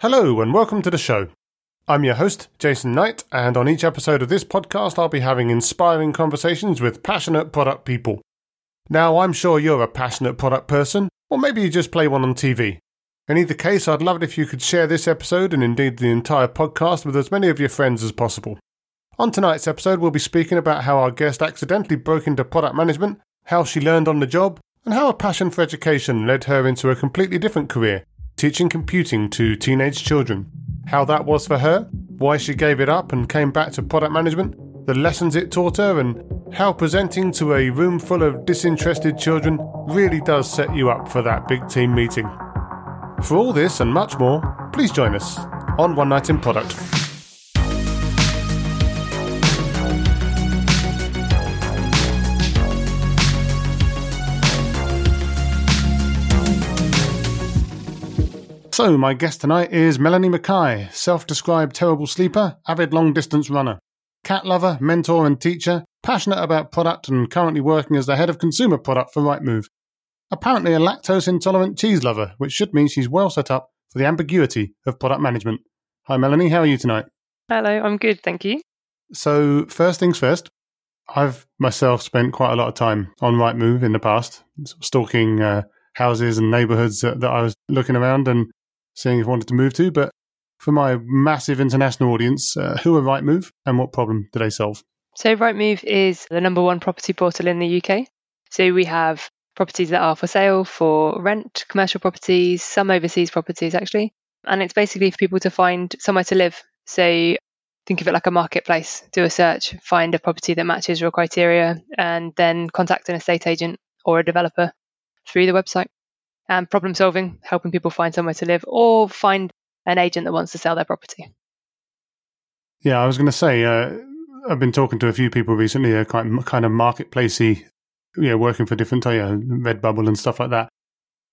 Hello, and welcome to the show. I'm your host, Jason Knight, and on each episode of this podcast, I'll be having inspiring conversations with passionate product people. Now, I'm sure you're a passionate product person, or maybe you just play one on TV. In either case, I'd love it if you could share this episode and indeed the entire podcast with as many of your friends as possible. On tonight's episode, we'll be speaking about how our guest accidentally broke into product management, how she learned on the job, and how a passion for education led her into a completely different career, teaching computing to teenage children. How that was for her, why she gave it up and came back to product management, the lessons it taught her, and how presenting to a room full of disinterested children really does set you up for that big team meeting. For all this and much more, please join us on One Night in Product. So, my guest tonight is Melanie McKay, self described terrible sleeper, avid long distance runner, cat lover, mentor, and teacher, passionate about product, and currently working as the head of consumer product for Rightmove. Apparently, a lactose intolerant cheese lover, which should mean she's well set up for the ambiguity of product management. Hi, Melanie, how are you tonight? Hello, I'm good, thank you. So, first things first, I've myself spent quite a lot of time on Rightmove in the past, stalking uh, houses and neighborhoods that, that I was looking around and seeing if I wanted to move to. But for my massive international audience, uh, who are Rightmove and what problem do they solve? So, Rightmove is the number one property portal in the UK. So, we have properties that are for sale, for rent, commercial properties, some overseas properties actually. And it's basically for people to find somewhere to live. So, think of it like a marketplace. Do a search, find a property that matches your criteria, and then contact an estate agent or a developer through the website and problem solving, helping people find somewhere to live or find an agent that wants to sell their property. Yeah, I was going to say, uh, I've been talking to a few people recently, uh, kind, kind of marketplacey, you know, working for different, uh, Redbubble and stuff like that.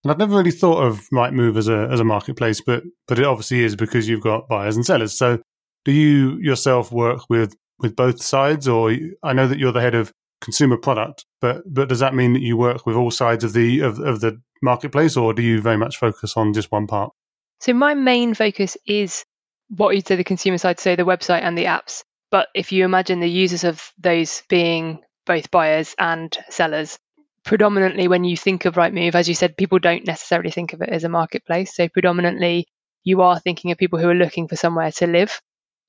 And I've never really thought of Rightmove as a as a marketplace, but but it obviously is because you've got buyers and sellers. So, do you yourself work with with both sides, or I know that you're the head of consumer product, but but does that mean that you work with all sides of the of, of the marketplace, or do you very much focus on just one part? So my main focus is what you'd say the consumer side, so the website and the apps. But if you imagine the users of those being both buyers and sellers, predominantly when you think of Rightmove, as you said, people don't necessarily think of it as a marketplace. So predominantly you are thinking of people who are looking for somewhere to live.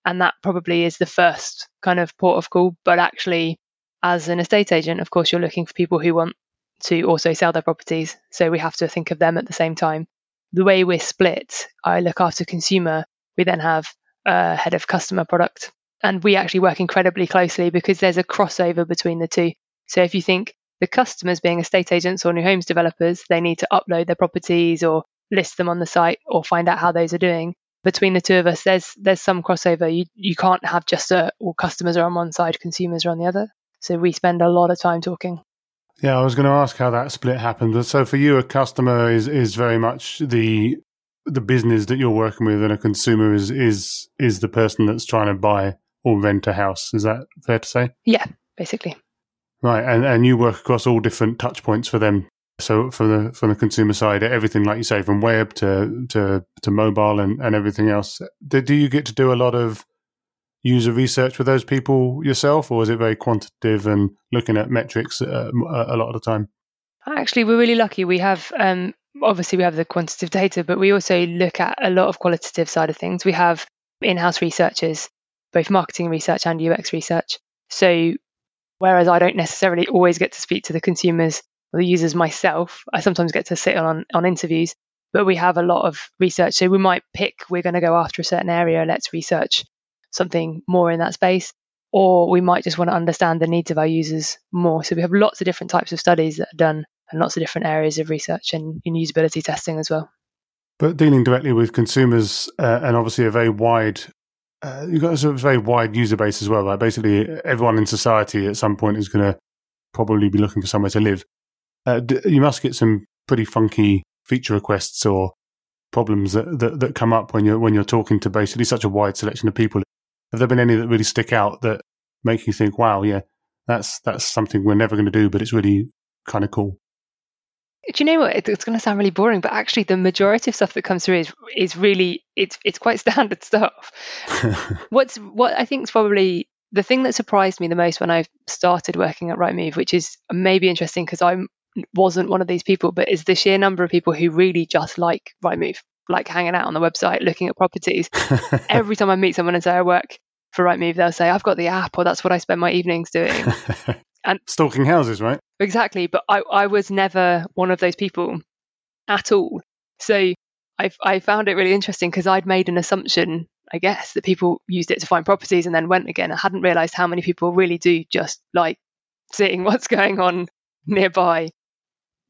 And that probably is the first kind of port of call. But actually, as an estate agent, of course, you're looking for people who want to also sell their properties. So we have to think of them at the same time. The way we're split, I look after consumer, we then have a head of customer product. And we actually work incredibly closely because there's a crossover between the two. So if you think the customers being estate agents or new homes developers, they need to upload their properties or list them on the site or find out how those are doing. Between the two of us, there's there's some crossover. You you can't have just a customers are on one side, consumers are on the other. So we spend a lot of time talking. Yeah, I was going to ask how that split happened. So for you, a customer is is very much the the business that you're working with, and a consumer is is is the person that's trying to buy or rent a house. Is that fair to say? Yeah, basically. Right, and and you work across all different touch points for them. So for the from the consumer side, everything like you say, from web to to to mobile and and everything else. Do, do you get to do a lot of user research with those people yourself, or is it very quantitative and looking at metrics uh, a lot of the time? Actually, we're really lucky. We have um, obviously we have the quantitative data, but we also look at a lot of qualitative side of things. We have in-house researchers, both marketing research and UX research. So whereas I don't necessarily always get to speak to the consumers or the users myself, I sometimes get to sit on on interviews. But we have a lot of research, so we might pick we're going to go after a certain area. Let's research something more in that space, or we might just want to understand the needs of our users more. So we have lots of different types of studies that are done and lots of different areas of research and usability testing as well. But dealing directly with consumers uh, and obviously a very wide, uh, you've got a sort of very wide user base as well, right? Basically, everyone in society at some point is going to probably be looking for somewhere to live. Uh, you must get some pretty funky feature requests or problems that, that, that come up when you're when you're talking to basically such a wide selection of people. Have there been any that really stick out that make you think, wow, yeah, that's that's something we're never going to do, but it's really kind of cool? do you know what? It's going to sound really boring, but actually, the majority of stuff that comes through is is really it's it's quite standard stuff. What's what I think is probably the thing that surprised me the most when I started working at Rightmove, which is maybe interesting because I wasn't one of these people, but is the sheer number of people who really just like Rightmove, like hanging out on the website, looking at properties. Every time I meet someone and say I work for Rightmove, they'll say I've got the app, or that's what I spend my evenings doing. and stalking houses, right? Exactly, but I, I was never one of those people at all. So I, I found it really interesting because I'd made an assumption, I guess, that people used it to find properties and then went again. I hadn't realised how many people really do just like seeing what's going on nearby.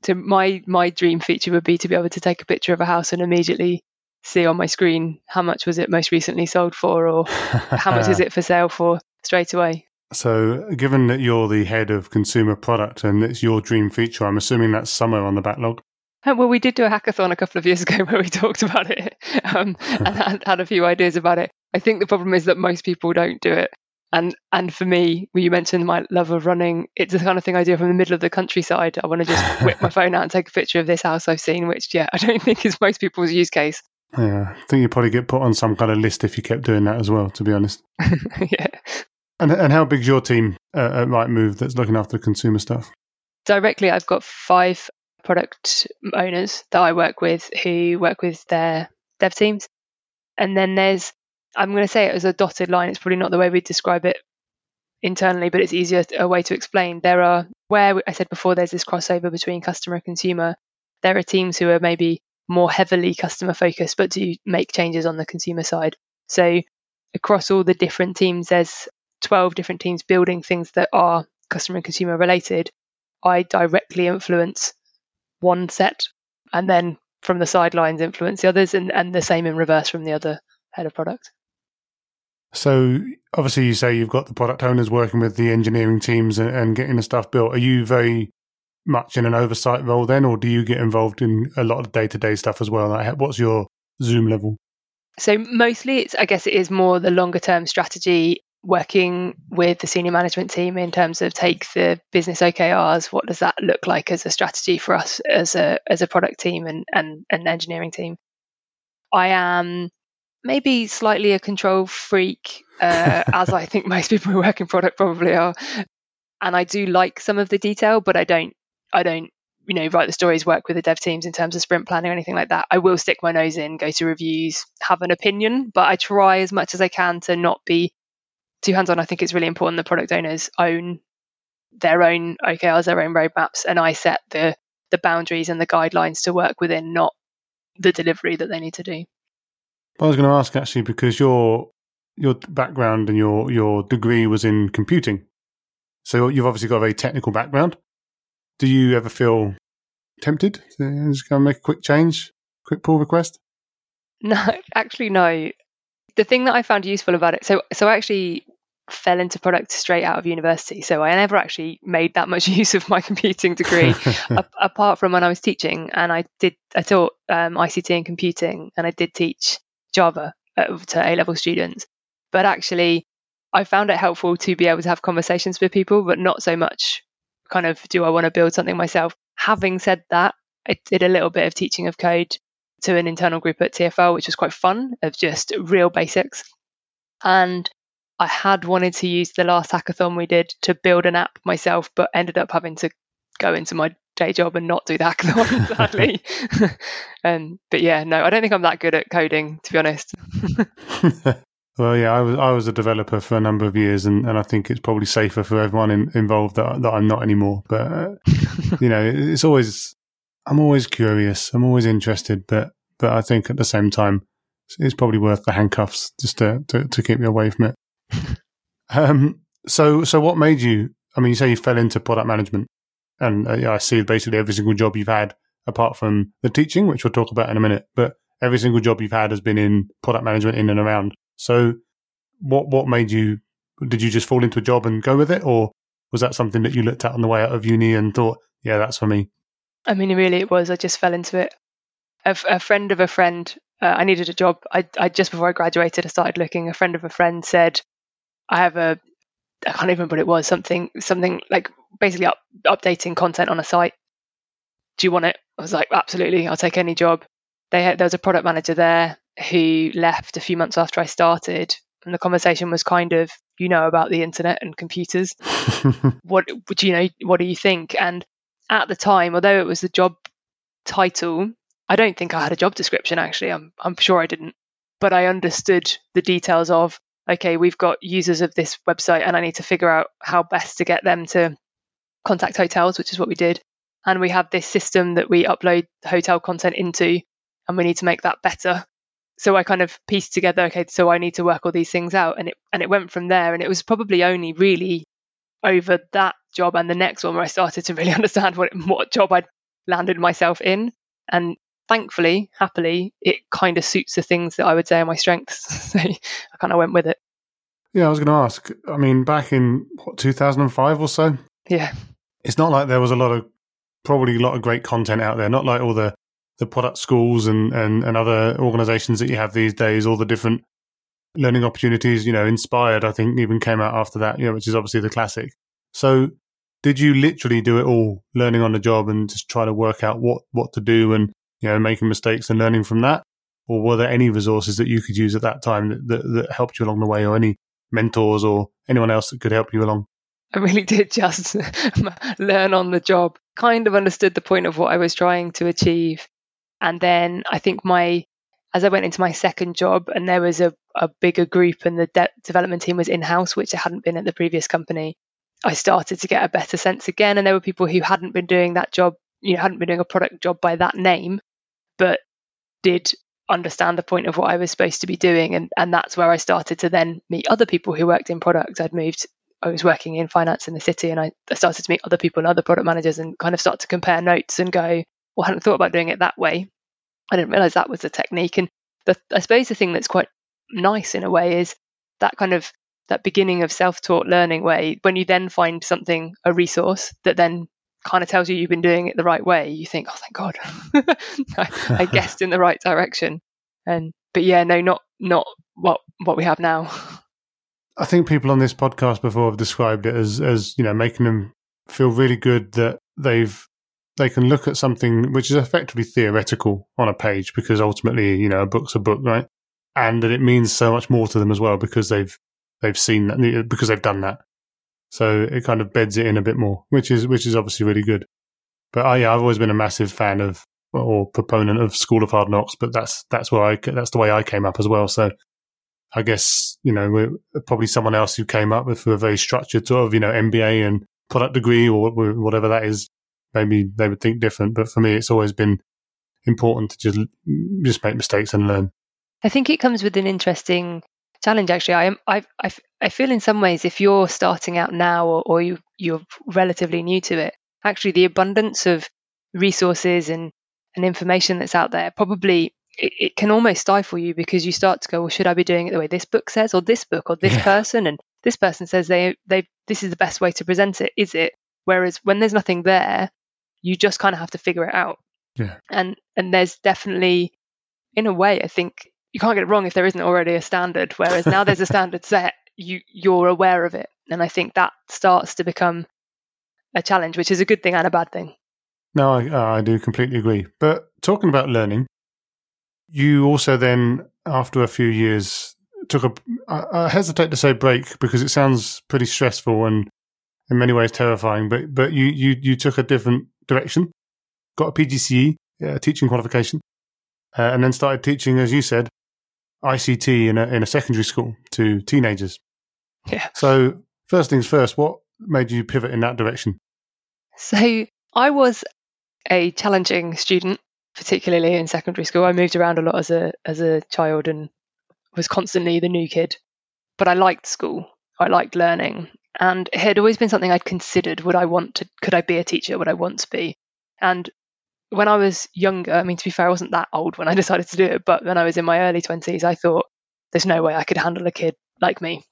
So my my dream feature would be to be able to take a picture of a house and immediately see on my screen how much was it most recently sold for or how much is it for sale for straight away. So, given that you're the head of consumer product and it's your dream feature, I'm assuming that's somewhere on the backlog. Uh, well, we did do a hackathon a couple of years ago where we talked about it um, and had, had a few ideas about it. I think the problem is that most people don't do it. And and for me, you mentioned my love of running, it's the kind of thing I do from the middle of the countryside. I want to just whip my phone out and take a picture of this house I've seen, which yeah, I don't think is most people's use case. Yeah, I think you'd probably get put on some kind of list if you kept doing that as well. To be honest. yeah. And and how big's your team uh, at Rightmove that's looking after the consumer stuff? Directly, I've got five product owners that I work with who work with their dev teams, and then there's I'm going to say it as a dotted line. It's probably not the way we describe it internally, but it's easier a way to explain. There are where I said before there's this crossover between customer and consumer. There are teams who are maybe more heavily customer focused, but do make changes on the consumer side. So across all the different teams, there's 12 different teams building things that are customer and consumer related. I directly influence one set and then from the sidelines influence the others and, and the same in reverse from the other head of product. So obviously you say you've got the product owners working with the engineering teams and, and getting the stuff built. Are you very much in an oversight role then, or do you get involved in a lot of day to day stuff as well? Like, what's your Zoom level? So mostly, it's I guess it is more the longer term strategy, working with the senior management team in terms of take the business OKRs. What does that look like as a strategy for us as a as a product team and and an engineering team? I am maybe slightly a control freak, uh, as I think most people who work in product probably are. And I do like some of the detail, but I don't I don't, you know, write the stories, work with the dev teams in terms of sprint planning or anything like that. I will stick my nose in, go to reviews, have an opinion, but I try as much as I can to not be too hands on. I think it's really important that product owners own their own OKRs, their own roadmaps, and I set the the boundaries and the guidelines to work within, not the delivery that they need to do. I was going to ask actually because your your background and your your degree was in computing, so you've obviously got a very technical background do you ever feel tempted to just go and make a quick change, quick pull request? No, actually, no. The thing that I found useful about it, so so I actually fell into product straight out of university, so I never actually made that much use of my computing degree, a- apart from when I was teaching, and I did I taught um, ICT and computing, and I did teach Java uh, to A level students, but actually. I found it helpful to be able to have conversations with people, but not so much kind of do I want to build something myself? Having said that, I did a little bit of teaching of code to an internal group at TFL, which was quite fun of just real basics. And I had wanted to use the last hackathon we did to build an app myself, but ended up having to go into my day job and not do the hackathon, sadly. um, but yeah, no, I don't think I'm that good at coding, to be honest. Well, yeah, I was I was a developer for a number of years, and, and I think it's probably safer for everyone in, involved that that I'm not anymore. But uh, you know, it's always I'm always curious, I'm always interested, but but I think at the same time, it's probably worth the handcuffs just to to, to keep me away from it. um, so so what made you? I mean, you say you fell into product management, and uh, yeah, I see basically every single job you've had, apart from the teaching, which we'll talk about in a minute, but every single job you've had has been in product management in and around so, what what made you? Did you just fall into a job and go with it, or was that something that you looked at on the way out of uni and thought, yeah, that's for me? I mean, really, it was. I just fell into it. A, friend of a friend. Uh, I needed a job. I, I just before I graduated, I started looking. A friend of a friend said, "I have a I can't even remember what it was. Something something like basically up, updating content on a site. do you want it? I was like, absolutely, I'll take any job. They had, there was a product manager there who left a few months after I started, and the conversation was kind of, you know, about the internet and computers. what would you know? What do you think? And at the time, although it was the job title, I don't think I had a job description. Actually, I'm I'm sure I didn't, but I understood the details of. Okay, we've got users of this website, and I need to figure out how best to get them to contact hotels, which is what we did. And we have this system that we upload hotel content into, and we need to make that better. So I kind of pieced together, okay, so I need to work all these things out, and it and it went from there. And it was probably only really over that job and the next one where I started to really understand what what job I'd landed myself in. And thankfully, happily, it kind of suits the things that I would say are my strengths. so I kind of went with it. Yeah, I was going to ask. I mean, back in what 2005 or so. Yeah, it's not like there was a lot of probably a lot of great content out there. Not like all the the product schools and and, and other organizations that you have these days. All the different learning opportunities. You know, inspired. I think even came out after that. You know, which is obviously the classic. So, did you literally do it all, learning on the job and just try to work out what what to do and you know making mistakes and learning from that? Or were there any resources that you could use at that time that, that, that helped you along the way, or any mentors or anyone else that could help you along? I really did just learn on the job, kind of understood the point of what I was trying to achieve. And then I think my, as I went into my second job and there was a, a bigger group and the de- development team was in house, which it hadn't been at the previous company, I started to get a better sense again. And there were people who hadn't been doing that job, you know, hadn't been doing a product job by that name, but did understand the point of what I was supposed to be doing. And, and that's where I started to then meet other people who worked in product. I'd moved I was working in finance in the city and I, I started to meet other people and other product managers and kind of start to compare notes and go, well, I hadn't thought about doing it that way. I didn't realize that was the technique. And the, I suppose the thing that's quite nice in a way is that kind of that beginning of self-taught learning way when you then find something a resource that then kind of tells you you've been doing it the right way you think oh thank god I, I guessed in the right direction and but yeah no not not what what we have now I think people on this podcast before have described it as as you know making them feel really good that they've they can look at something which is effectively theoretical on a page because ultimately you know a book's a book right? And that it means so much more to them as well because they've they've seen that because they've done that. So it kind of beds it in a bit more which is which is obviously really good. But I, yeah, I've always been a massive fan of or proponent of School of Hard Knocks but that's that's where I that's the way I came up as well. So I guess, you know, probably someone else who came up with a very structured sort of, you know, MBA and product degree or whatever that is, maybe they would think different. But for me, it's always been important to just, just make mistakes and learn. I think it comes with an interesting challenge, actually. I, am, I, I, I feel in some ways if you're starting out now or, or you, you're relatively new to it, actually the abundance of resources and, and information that's out there probably it, it, can almost stifle you because you start to go, well, should I be doing it the way this book says, or this book, or this yeah. person, and this person says they they this is the best way to present it. Is it? Whereas when there's nothing there, you just kind of have to figure it out. Yeah. And and there's definitely, in a way, I think you can't get it wrong if there isn't already a standard. Whereas now there's a standard set, you you're aware of it, and I think that starts to become a challenge, which is a good thing and a bad thing. No, I, uh, I do completely agree. But talking about learning, you also then, after a few years, took a. I, I hesitate to say break because it sounds pretty stressful and in many ways terrifying. But but you you you took a different direction, got a PGCE, a teaching qualification, uh, and then started teaching, as you said, ICT in a in a secondary school to teenagers. Yeah. So first things first, what made you pivot in that direction? So I was a challenging student particularly in secondary school. I moved around a lot as a as a child and was constantly the new kid. But I liked school. I liked learning. And it had always been something I'd considered. Would I want to could I be a teacher? Would I want to be? And when I was younger, I mean to be fair, I wasn't that old when I decided to do it, but when I was in my early twenties I thought there's no way I could handle a kid like me.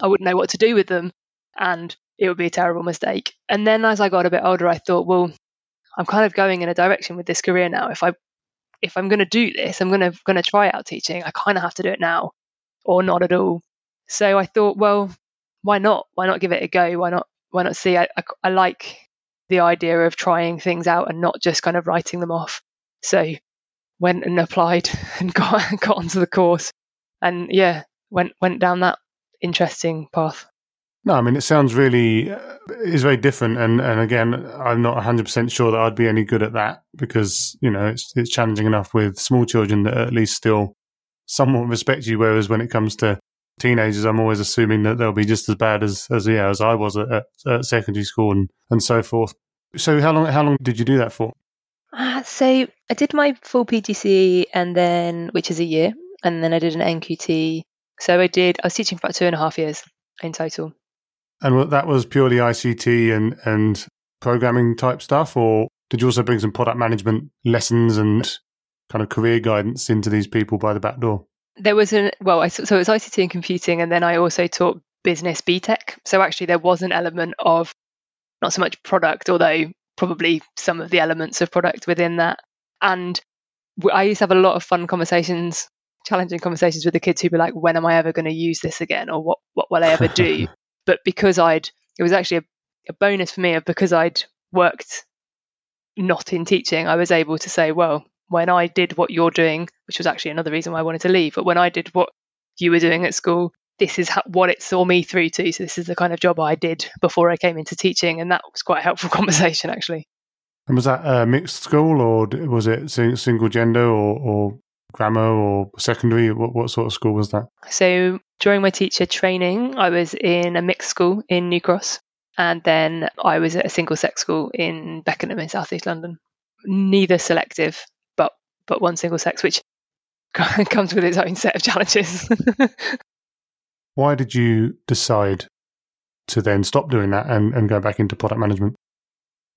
I wouldn't know what to do with them and it would be a terrible mistake. And then as I got a bit older, I thought, well, I'm kind of going in a direction with this career now. If I if I'm going to do this, I'm going to going to try out teaching. I kind of have to do it now, or not at all. So I thought, well, why not? Why not give it a go? Why not? Why not see? I, I, I like the idea of trying things out and not just kind of writing them off. So went and applied and got got onto the course, and yeah, went went down that interesting path. No, I mean it sounds really uh, is very different, and and again, I'm not 100 percent sure that I'd be any good at that because you know it's it's challenging enough with small children that at least still somewhat respect you. Whereas when it comes to teenagers, I'm always assuming that they'll be just as bad as as yeah as I was at, at secondary school and and so forth. So how long how long did you do that for? Uh, so I did my full PGCE and then which is a year, and then I did an NQT. So I did I was teaching for about two and a half years in total. And that was purely ICT and and programming type stuff, or did you also bring some product management lessons and kind of career guidance into these people by the back door? There was an well, I, so it was ICT and computing, and then I also taught business BTEC. So actually, there was an element of not so much product, although probably some of the elements of product within that. And I used to have a lot of fun conversations, challenging conversations with the kids who'd be like, "When am I ever going to use this again?" or "What what will I ever do?" but because I'd, it was actually a, a bonus for me of because I'd worked not in teaching, I was able to say, "Well, when I did what you're doing, which was actually another reason why I wanted to leave, but when I did what you were doing at school, this is how, what it saw me through to. So this is the kind of job I did before I came into teaching, and that was quite a helpful conversation actually. And was that a mixed school, or was it single gender, or, or grammar, or secondary? What, what sort of school was that? So during my teacher training, I was in a mixed school in New Cross, and then I was at a single sex school in Beckenham in South East London. Neither selective, but one single sex, which comes with its own set of challenges. Why did you decide to then stop doing that and, and go back into product management?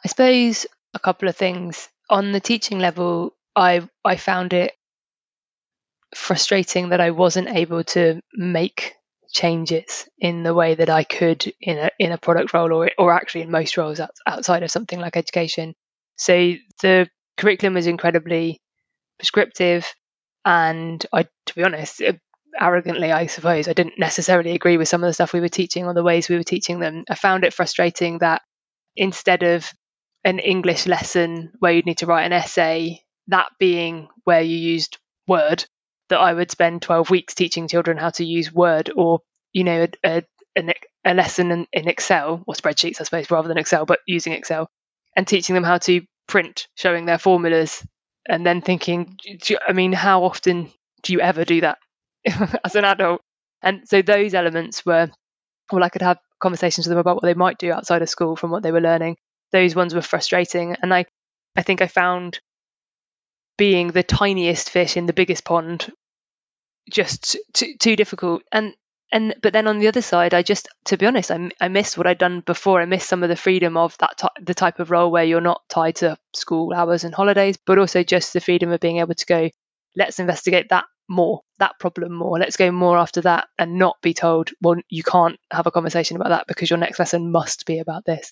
I suppose a couple of things. On the teaching level, I I found it frustrating that I wasn't able to make changes in the way that I could in a in a product role or or actually in most roles outside of something like education. So the curriculum was incredibly prescriptive and I to be honest uh, arrogantly, I suppose, I didn't necessarily agree with some of the stuff we were teaching or the ways we were teaching them. I found it frustrating that instead of an English lesson where you'd need to write an essay, that being where you used Word, that I would spend 12 weeks teaching children how to use Word or, you know, a, a, a lesson in, in Excel or spreadsheets, I suppose, rather than Excel, but using Excel and teaching them how to print, showing their formulas, and then thinking, I mean, how often do you ever do that? as an adult. And so those elements were, well, I could have conversations with them about what they might do outside of school from what they were learning. Those ones were frustrating. And I, I think I found being the tiniest fish in the biggest pond just too, too difficult. And and but then on the other side, I just, to be honest, I, I missed what I'd done before. I missed some of the freedom of that t- the type of role where you're not tied to school hours and holidays, but also just the freedom of being able to go, let's investigate that more, that problem more. Let's go more after that and not be told, well, you can't have a conversation about that because your next lesson must be about this.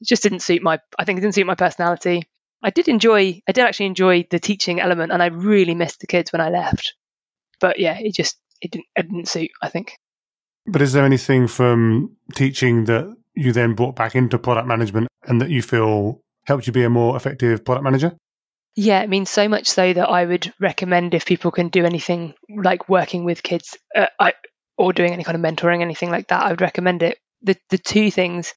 It just didn't suit my, I think it didn't suit my personality. I did enjoy, I did actually enjoy the teaching element and I really missed the kids when I left. But yeah, it just, it didn't, it didn't suit, I think. But is there anything from teaching that you then brought back into product management and that you feel helped you be a more effective product manager? Yeah, I mean, so much so that I would recommend if people can do anything like working with kids uh, I, or doing any kind of mentoring, anything like that, I would recommend it. The the two things,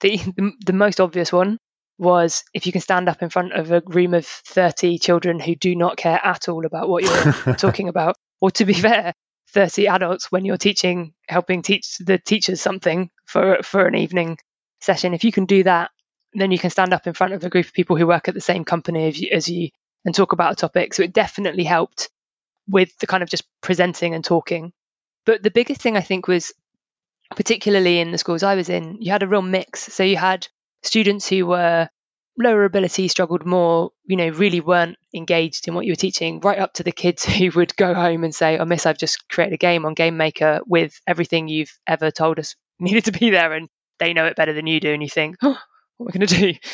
the, the the most obvious one was if you can stand up in front of a room of 30 children who do not care at all about what you're talking about, or to be fair, 30 adults when you're teaching, helping teach the teachers something for for an evening session. If you can do that then you can stand up in front of a group of people who work at the same company as you, as you and talk about a topic. So it definitely helped with the kind of just presenting and talking. But the biggest thing I think was, particularly in the schools I was in, you had a real mix. So you had students who were lower ability, struggled more, you know, really weren't engaged in what you were teaching, right up to the kids who would go home and say, Oh, miss, I've just created a game on Game Maker with everything you've ever told us needed to be there. And they know it better than you do. And you think, oh, what am I going to do?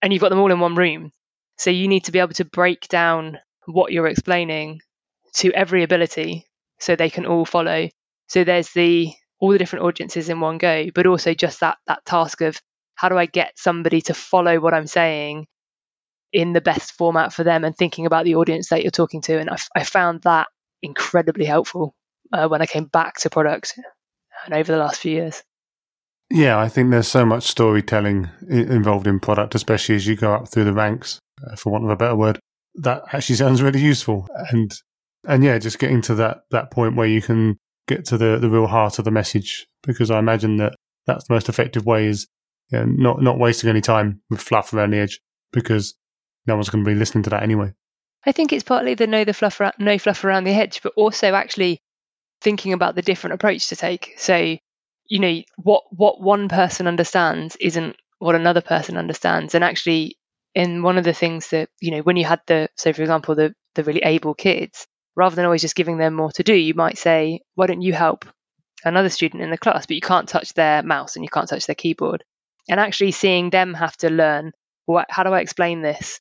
And you've got them all in one room. So you need to be able to break down what you're explaining to every ability so they can all follow. So there's the all the different audiences in one go, but also just that that task of how do I get somebody to follow what I'm saying in the best format for them and thinking about the audience that you're talking to. And I, I found that incredibly helpful uh, when I came back to product and over the last few years. Yeah, I think there's so much storytelling involved in product, especially as you go up through the ranks, uh, for want of a better word. That actually sounds really useful. And and yeah, just getting to that that point where you can get to the the real heart of the message, because I imagine that that's the most effective way is you know, not not wasting any time with fluff around the edge, because no one's going to be listening to that anyway. I think it's partly the no the fluff around, no fluff around the edge, but also actually thinking about the different approach to take. So, you know, what what one person understands isn't what another person understands, and actually, in one of the things that you know, when you had the so for example the the really able kids, rather than always just giving them more to do, you might say, why don't you help another student in the class, but you can't touch their mouse and you can't touch their keyboard, and actually seeing them have to learn what how do I explain this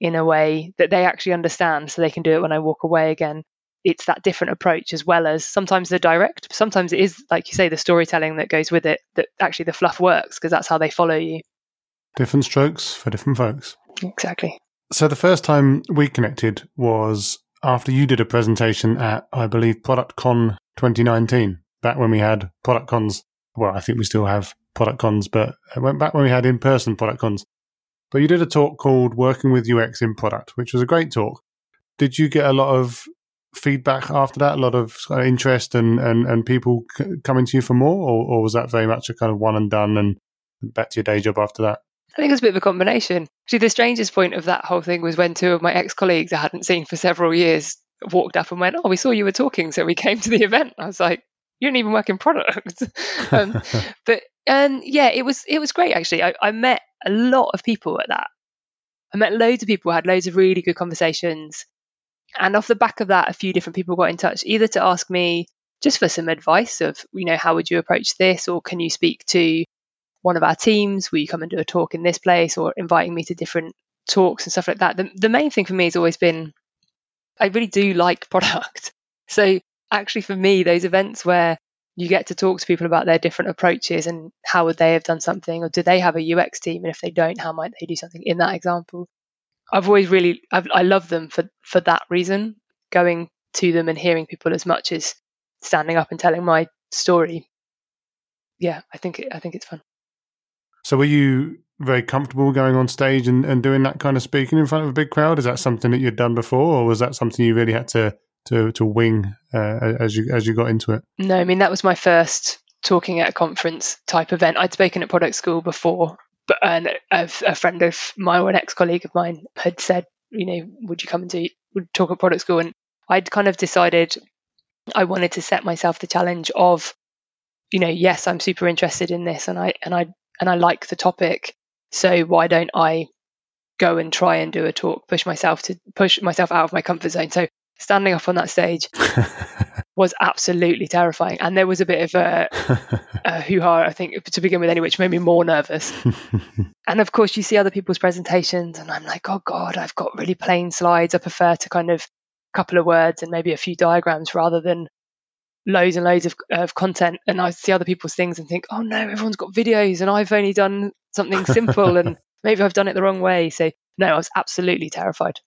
in a way that they actually understand so they can do it when I walk away again. It's that different approach as well as sometimes the direct, sometimes it is, like you say, the storytelling that goes with it that actually the fluff works because that's how they follow you. Different strokes for different folks. Exactly. So the first time we connected was after you did a presentation at, I believe, ProductCon 2019, back when we had product cons. Well, I think we still have product cons, but went back when we had in person product cons. But you did a talk called Working with UX in Product, which was a great talk. Did you get a lot of feedback after that, a lot of interest and, and, and people coming to you for more? Or, or was that very much a kind of one and done and back to your day job after that? I think it was a bit of a combination. Actually, the strangest point of that whole thing was when two of my ex colleagues I hadn't seen for several years walked up and went, Oh, we saw you were talking, so we came to the event. I was like, You don't even work in product. um, but um, yeah, it was it was great actually. I, I met a lot of people at that. I met loads of people, had loads of really good conversations. And off the back of that, a few different people got in touch, either to ask me just for some advice of, you know, how would you approach this? Or can you speak to one of our teams? Will you come and do a talk in this place? Or inviting me to different talks and stuff like that. The, the main thing for me has always been I really do like product. So actually, for me, those events where you get to talk to people about their different approaches and how would they have done something or do they have a UX team and if they don't how might they do something in that example. I've always really I've, I love them for for that reason going to them and hearing people as much as standing up and telling my story. Yeah I think it, I think it's fun. So were you very comfortable going on stage and, and doing that kind of speaking in front of a big crowd? Is that something that you'd done before or was that something you really had to to to wing uh, as you as you got into it? No, I mean that was my first talking at a conference type event. I'd spoken at product school before, but and a, a friend of mine or an ex colleague of mine had said, you know, would you come and do would talk at product school? And I'd kind of decided I wanted to set myself the challenge of, you know, yes, I'm super interested in this, and I and I and I like the topic. So why don't I go and try and do a talk, push myself to push myself out of my comfort zone? So standing up on that stage was absolutely terrifying. And there was a bit of a, a hoo ha, I think, to begin with, anyway, which made me more nervous. and of course, you see other people's presentations, and I'm like, oh God, I've got really plain slides. I prefer to kind of a couple of words and maybe a few diagrams rather than loads and loads of, of content. And I see other people's things and think, oh no, everyone's got videos, and I've only done something simple, and maybe I've done it the wrong way. So, no, I was absolutely terrified.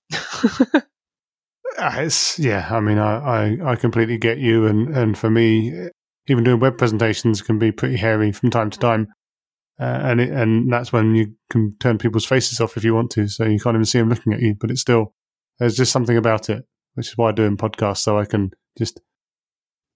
It's yeah. I mean, I, I, I completely get you, and and for me, even doing web presentations can be pretty hairy from time to time, uh, and it, and that's when you can turn people's faces off if you want to, so you can't even see them looking at you. But it's still there's just something about it, which is why I do in podcasts, so I can just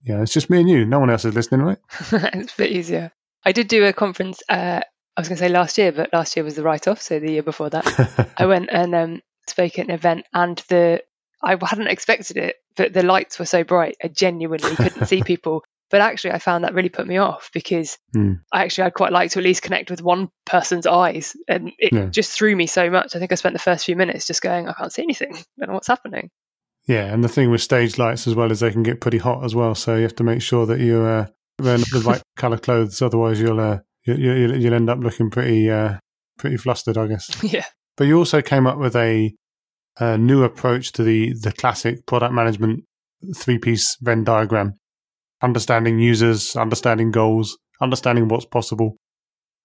yeah, it's just me and you. No one else is listening, right? it's a bit easier. I did do a conference. Uh, I was going to say last year, but last year was the write-off, so the year before that, I went and um, spoke at an event, and the I hadn't expected it, but the lights were so bright, I genuinely couldn't see people. But actually, I found that really put me off because mm. I actually I'd quite like to at least connect with one person's eyes, and it yeah. just threw me so much. I think I spent the first few minutes just going, I can't see anything. I don't know what's happening. Yeah, and the thing with stage lights as well is they can get pretty hot as well. So you have to make sure that you uh, wear the right color clothes, otherwise you'll uh, you, you, you'll end up looking pretty uh, pretty flustered, I guess. Yeah. But you also came up with a a new approach to the, the classic product management three piece Venn diagram understanding users, understanding goals, understanding what's possible,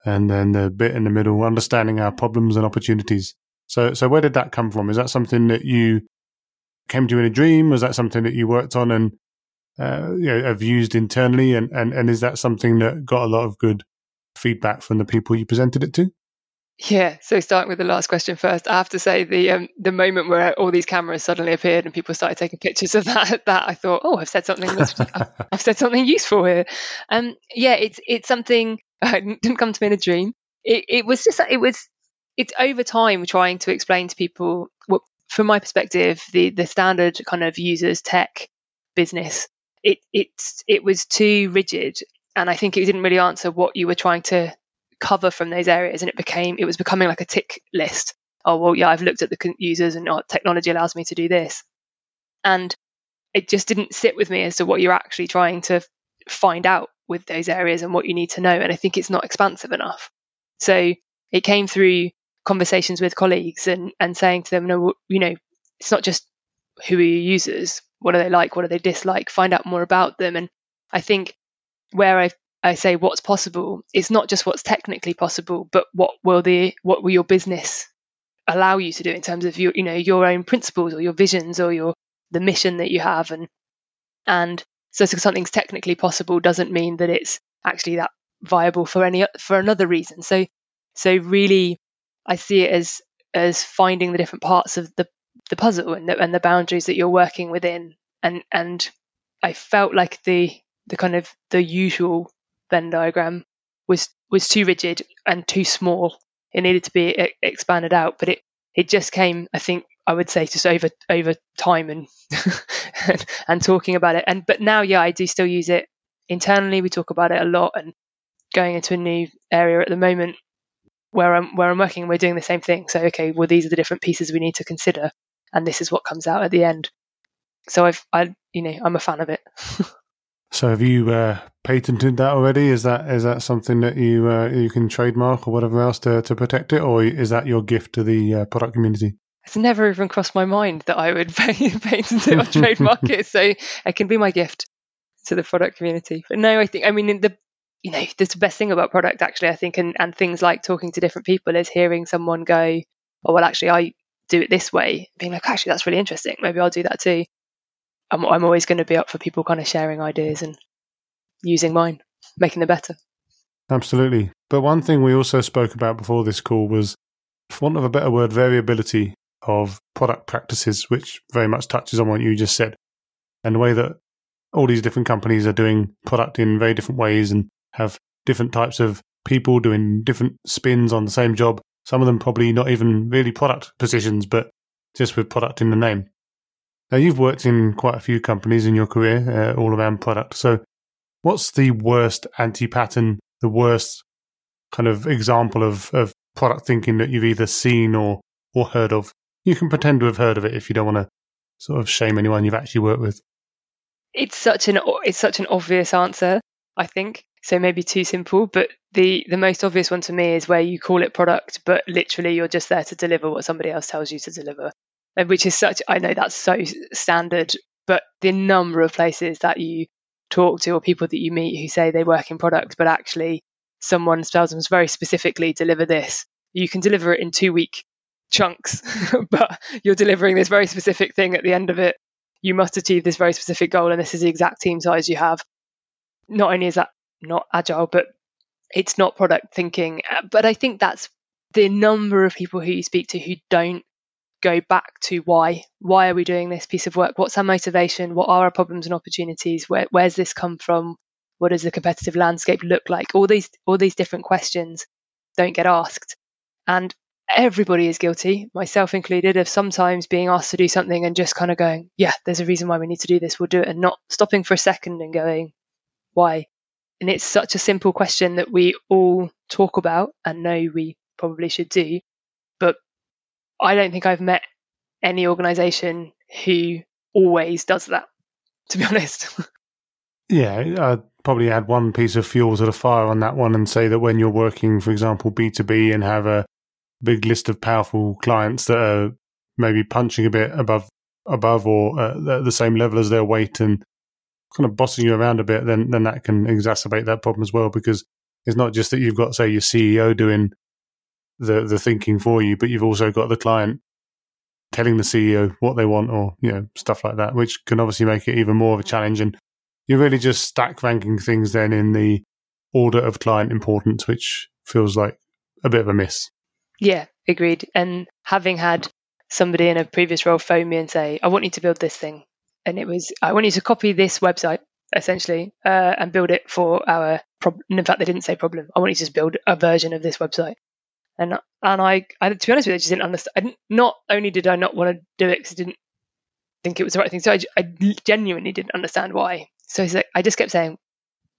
and then the bit in the middle, understanding our problems and opportunities. So, so where did that come from? Is that something that you came to in a dream? Was that something that you worked on and uh, you know, have used internally? And, and, and is that something that got a lot of good feedback from the people you presented it to? Yeah. So starting with the last question first, I have to say the um, the moment where all these cameras suddenly appeared and people started taking pictures of that, that I thought, oh, I've said something. I've said something useful here. Um, yeah, it's it's something uh, didn't come to me in a dream. It it was just it was it's over time trying to explain to people what, from my perspective, the the standard kind of users tech business. It it's it was too rigid, and I think it didn't really answer what you were trying to cover from those areas and it became it was becoming like a tick list. Oh well yeah i've looked at the users and oh, technology allows me to do this. And it just didn't sit with me as to what you're actually trying to find out with those areas and what you need to know. And i think it's not expansive enough. So it came through conversations with colleagues and and saying to them no you know it's not just who are your users what do they like what do they dislike? Find out more about them. And i think where I've I say what's possible, it's not just what's technically possible, but what will the what will your business allow you to do in terms of your you know your own principles or your visions or your the mission that you have and and so something's technically possible doesn't mean that it's actually that viable for any for another reason. So so really I see it as as finding the different parts of the the puzzle and the, and the boundaries that you're working within and and I felt like the the kind of the usual Venn diagram was was too rigid and too small. It needed to be expanded out, but it it just came, I think, I would say, just over over time and and talking about it. And but now, yeah, I do still use it internally. We talk about it a lot, and going into a new area at the moment where I'm where I'm working, we're doing the same thing. So, okay, well, these are the different pieces we need to consider, and this is what comes out at the end. So I've I you know I'm a fan of it. So have you uh, patented that already? Is that is that something that you uh, you can trademark or whatever else to, to protect it, or is that your gift to the uh, product community? It's never even crossed my mind that I would patent it or trademark it. So it can be my gift to the product community. But no, I think I mean the you know the best thing about product actually I think and and things like talking to different people is hearing someone go, oh well actually I do it this way, being like actually that's really interesting. Maybe I'll do that too. I'm, I'm always going to be up for people kind of sharing ideas and using mine, making them better. Absolutely. But one thing we also spoke about before this call was, for want of a better word, variability of product practices, which very much touches on what you just said, and the way that all these different companies are doing product in very different ways and have different types of people doing different spins on the same job. Some of them probably not even really product positions, but just with product in the name. Now, you've worked in quite a few companies in your career, uh, all around product. So, what's the worst anti pattern, the worst kind of example of, of product thinking that you've either seen or, or heard of? You can pretend to have heard of it if you don't want to sort of shame anyone you've actually worked with. It's such an it's such an obvious answer, I think. So maybe too simple, but the the most obvious one to me is where you call it product, but literally you're just there to deliver what somebody else tells you to deliver. Which is such, I know that's so standard, but the number of places that you talk to or people that you meet who say they work in product, but actually someone tells them very specifically deliver this. You can deliver it in two week chunks, but you're delivering this very specific thing at the end of it. You must achieve this very specific goal, and this is the exact team size you have. Not only is that not agile, but it's not product thinking. Uh, but I think that's the number of people who you speak to who don't go back to why why are we doing this piece of work? What's our motivation? What are our problems and opportunities? Where where's this come from? What does the competitive landscape look like? All these all these different questions don't get asked. And everybody is guilty myself included of sometimes being asked to do something and just kind of going yeah there's a reason why we need to do this. We'll do it and not stopping for a second and going why? And it's such a simple question that we all talk about and know we probably should do but I don't think I've met any organization who always does that, to be honest. yeah, I'd probably add one piece of fuel to the fire on that one and say that when you're working, for example, B2B and have a big list of powerful clients that are maybe punching a bit above above or uh, the same level as their weight and kind of bossing you around a bit, then then that can exacerbate that problem as well because it's not just that you've got say your CEO doing the the thinking for you, but you've also got the client telling the CEO what they want or you know stuff like that, which can obviously make it even more of a challenge. And you're really just stack ranking things then in the order of client importance, which feels like a bit of a miss. Yeah, agreed. And having had somebody in a previous role phone me and say, I want you to build this thing. And it was, I want you to copy this website essentially uh, and build it for our problem. In fact, they didn't say problem. I want you to just build a version of this website. And and I, I to be honest with you, I just didn't understand. I didn't, not only did I not want to do it because I didn't think it was the right thing, so I, I genuinely didn't understand why. So he's like, I just kept saying,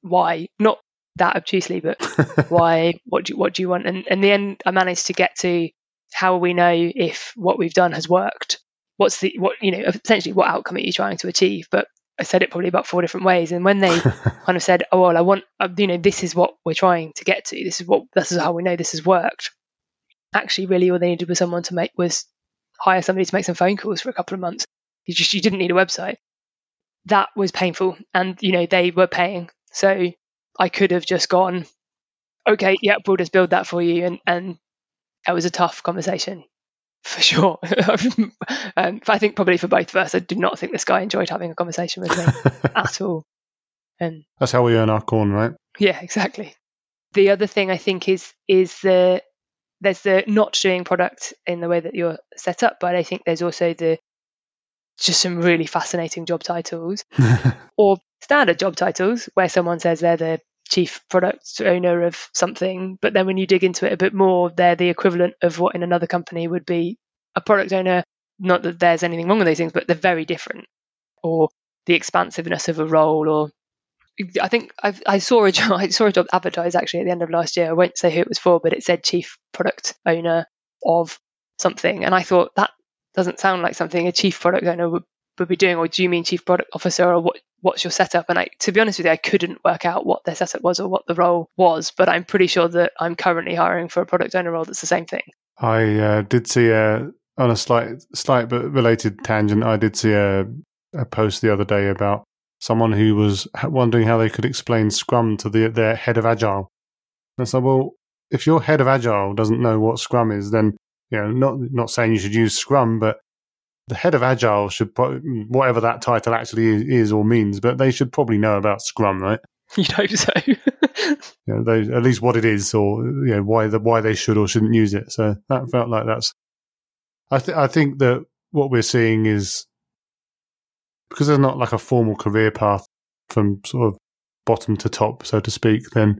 why? Not that obtusely, but why? What do you, what do you want? And in the end, I managed to get to how we know if what we've done has worked. What's the what you know essentially what outcome are you trying to achieve? But I said it probably about four different ways. And when they kind of said, "Oh well, I want uh, you know this is what we're trying to get to. This is what this is how we know this has worked." Actually, really, all they needed was someone to make was hire somebody to make some phone calls for a couple of months. You just you didn't need a website. That was painful, and you know they were paying, so I could have just gone, "Okay, yeah, we'll just build that for you," and and it was a tough conversation for sure. um, I think probably for both of us, I do not think this guy enjoyed having a conversation with me at all. And that's how we earn our corn, right? Yeah, exactly. The other thing I think is is the there's the not doing product in the way that you're set up, but I think there's also the just some really fascinating job titles or standard job titles where someone says they're the chief product owner of something, but then when you dig into it a bit more, they're the equivalent of what in another company would be a product owner. Not that there's anything wrong with those things, but they're very different. Or the expansiveness of a role, or I think I've, i saw a job, I saw a job advertised actually at the end of last year. I won't say who it was for, but it said chief product owner of something, and I thought that doesn't sound like something a chief product owner would, would be doing. Or do you mean chief product officer, or what what's your setup? And I, to be honest with you, I couldn't work out what their setup was or what the role was, but I'm pretty sure that I'm currently hiring for a product owner role that's the same thing. I uh, did see a on a slight, slight but related tangent. I did see a, a post the other day about someone who was wondering how they could explain Scrum to the, their head of Agile. And said, well, if your head of Agile doesn't know what Scrum is, then you know, not not saying you should use Scrum, but the head of agile should whatever that title actually is or means but they should probably know about scrum right? You'd hope so. You know, they, at least what it is or you know why the why they should or shouldn't use it. So that felt like that's i th- i think that what we're seeing is because there's not like a formal career path from sort of bottom to top so to speak then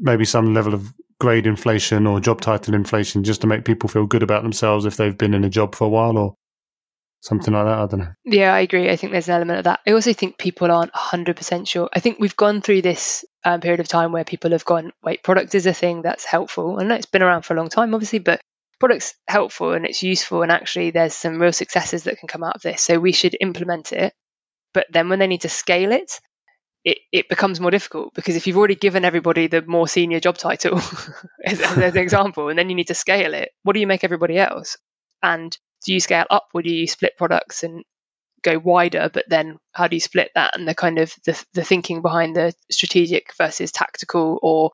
maybe some level of grade inflation or job title inflation just to make people feel good about themselves if they've been in a job for a while or something like that. I don't know. Yeah, I agree. I think there's an element of that. I also think people aren't 100% sure. I think we've gone through this um, period of time where people have gone, wait, product is a thing that's helpful. I know it's been around for a long time, obviously, but product's helpful and it's useful. And actually, there's some real successes that can come out of this. So we should implement it. But then when they need to scale it, it, it becomes more difficult because if you've already given everybody the more senior job title as, as an example, and then you need to scale it, what do you make everybody else? And do you scale up or do you split products and go wider but then how do you split that and the kind of the, the thinking behind the strategic versus tactical or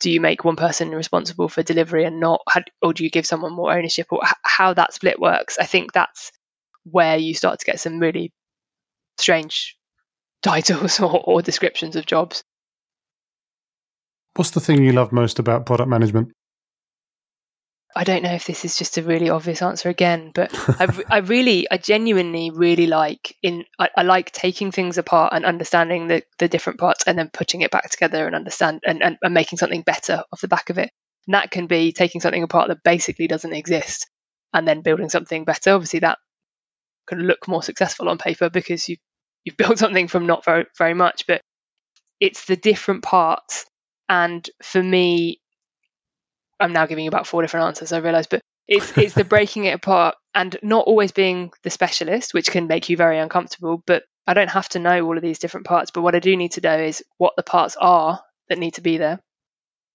do you make one person responsible for delivery and not or do you give someone more ownership or how that split works? I think that's where you start to get some really strange titles or, or descriptions of jobs. What's the thing you love most about product management I don't know if this is just a really obvious answer again, but I, I really, I genuinely really like in, I, I, like taking things apart and understanding the, the different parts and then putting it back together and understand and, and, and making something better off the back of it. And that can be taking something apart that basically doesn't exist and then building something better. Obviously that can look more successful on paper because you, you've built something from not very, very much, but it's the different parts. And for me, I'm now giving you about four different answers, I realise, but it's it's the breaking it apart and not always being the specialist, which can make you very uncomfortable. But I don't have to know all of these different parts. But what I do need to know is what the parts are that need to be there.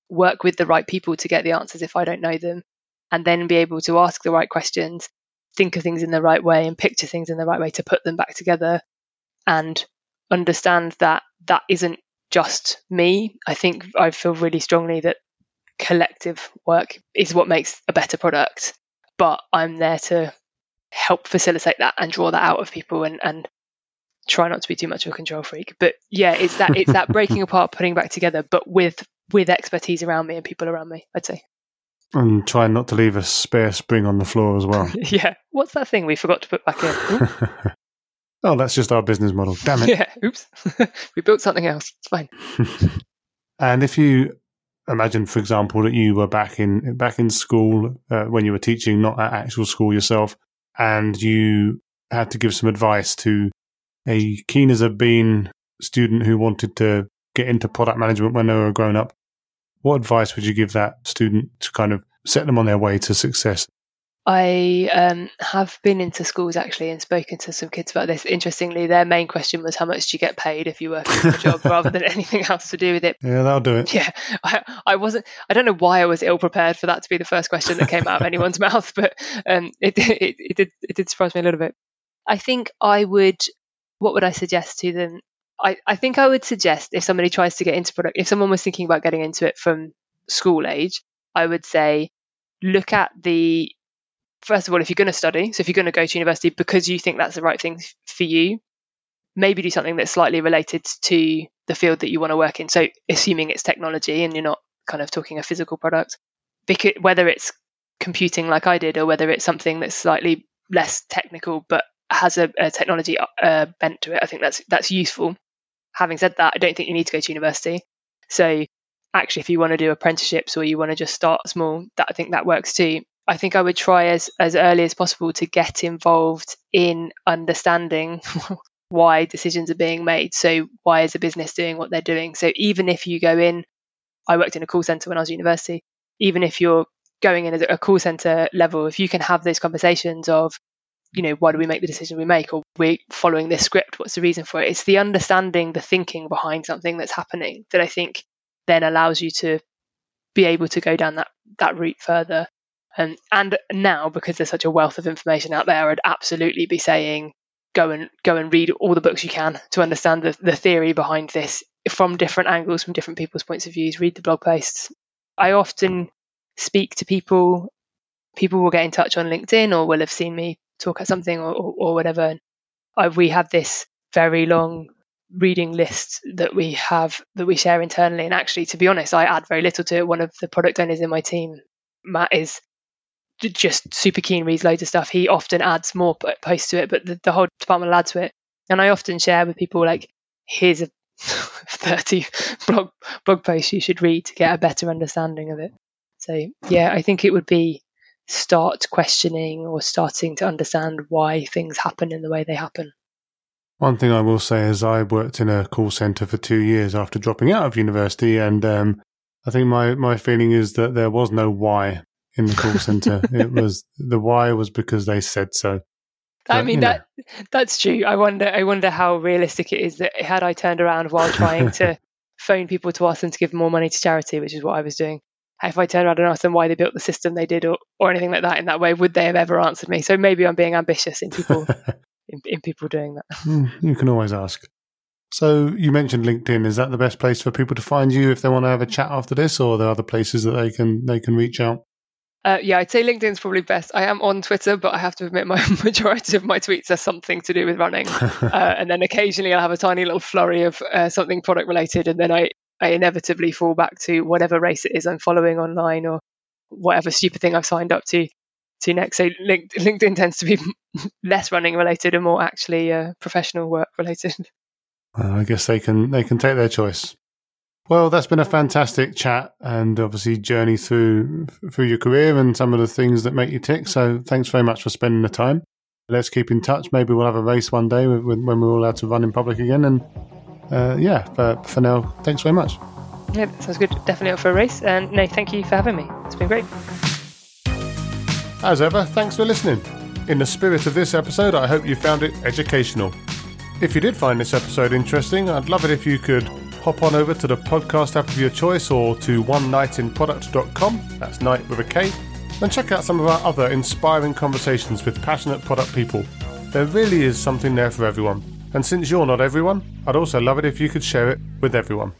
Work with the right people to get the answers if I don't know them, and then be able to ask the right questions, think of things in the right way, and picture things in the right way to put them back together, and understand that that isn't just me. I think I feel really strongly that collective work is what makes a better product. But I'm there to help facilitate that and draw that out of people and, and try not to be too much of a control freak. But yeah, it's that it's that breaking apart, putting back together, but with with expertise around me and people around me, I'd say. And trying not to leave a spare spring on the floor as well. yeah. What's that thing we forgot to put back in? oh, that's just our business model. Damn it. Yeah. Oops. we built something else. It's fine. and if you imagine, for example, that you were back in back in school uh, when you were teaching, not at actual school yourself, and you had to give some advice to a keen as a bean student who wanted to get into product management when they were grown up, what advice would you give that student to kind of set them on their way to success? I um, have been into schools actually and spoken to some kids about this. Interestingly, their main question was how much do you get paid if you work in a job rather than anything else to do with it. Yeah, that'll do it. Yeah, I, I, wasn't, I don't know why I was ill prepared for that to be the first question that came out of anyone's mouth, but um, it, it, it, did, it did surprise me a little bit. I think I would, what would I suggest to them? I, I think I would suggest if somebody tries to get into product, if someone was thinking about getting into it from school age, I would say look at the first of all, if you're going to study, so if you're going to go to university because you think that's the right thing for you, maybe do something that's slightly related to the field that you want to work in. So, assuming it's technology and you're not kind of talking a physical product, because whether it's computing like I did or whether it's something that's slightly less technical but has a, a technology uh, bent to it, I think that's that's useful having said that, I don't think you need to go to university. So actually, if you want to do apprenticeships or you want to just start small, that I think that works too. I think I would try as as early as possible to get involved in understanding why decisions are being made. So why is a business doing what they're doing? So even if you go in, I worked in a call center when I was at university. Even if you're going in at a call center level, if you can have those conversations of you know, why do we make the decision we make? Or we're following this script. What's the reason for it? It's the understanding, the thinking behind something that's happening that I think then allows you to be able to go down that, that route further. And, and now, because there's such a wealth of information out there, I'd absolutely be saying, go and go and read all the books you can to understand the, the theory behind this from different angles, from different people's points of views. Read the blog posts. I often speak to people. People will get in touch on LinkedIn or will have seen me talk at something or, or, or whatever. I, we have this very long reading list that we have that we share internally. And actually, to be honest, I add very little to it. One of the product owners in my team, Matt, is just super keen, reads loads of stuff. He often adds more posts to it, but the, the whole department will add to it. And I often share with people like, here's a 30 blog blog posts you should read to get a better understanding of it. So yeah, I think it would be start questioning or starting to understand why things happen in the way they happen. One thing I will say is I worked in a call center for two years after dropping out of university, and um, I think my, my feeling is that there was no why in the call center. it was the why was because they said so. But, I mean that know. that's true. I wonder I wonder how realistic it is that had I turned around while trying to phone people to ask them to give more money to charity, which is what I was doing, if I turned around and asked them why they built the system they did or, or anything like that in that way, would they have ever answered me? So maybe I'm being ambitious in people in, in people doing that. Mm, you can always ask. So you mentioned LinkedIn. Is that the best place for people to find you if they want to have a chat after this, or are there other places that they can they can reach out? Uh, yeah, I'd say LinkedIn's probably best. I am on Twitter, but I have to admit my majority of my tweets are something to do with running, uh, and then occasionally I'll have a tiny little flurry of uh, something product related, and then I I inevitably fall back to whatever race it is I'm following online or whatever stupid thing I've signed up to to next. So LinkedIn tends to be less running related and more actually uh, professional work related. I guess they can they can take their choice. Well, that's been a fantastic chat and obviously journey through through your career and some of the things that make you tick. So thanks very much for spending the time. Let's keep in touch. Maybe we'll have a race one day when we're all allowed to run in public again and uh, yeah, but for now, thanks very much. Yeah, sounds good. Definitely up for a race. And no, thank you for having me. It's been great. As ever, thanks for listening. In the spirit of this episode, I hope you found it educational. If you did find this episode interesting, I'd love it if you could hop on over to the podcast app of your choice or to oneknightinproduct.com, that's night with a K, and check out some of our other inspiring conversations with passionate product people. There really is something there for everyone. And since you're not everyone, I'd also love it if you could share it with everyone.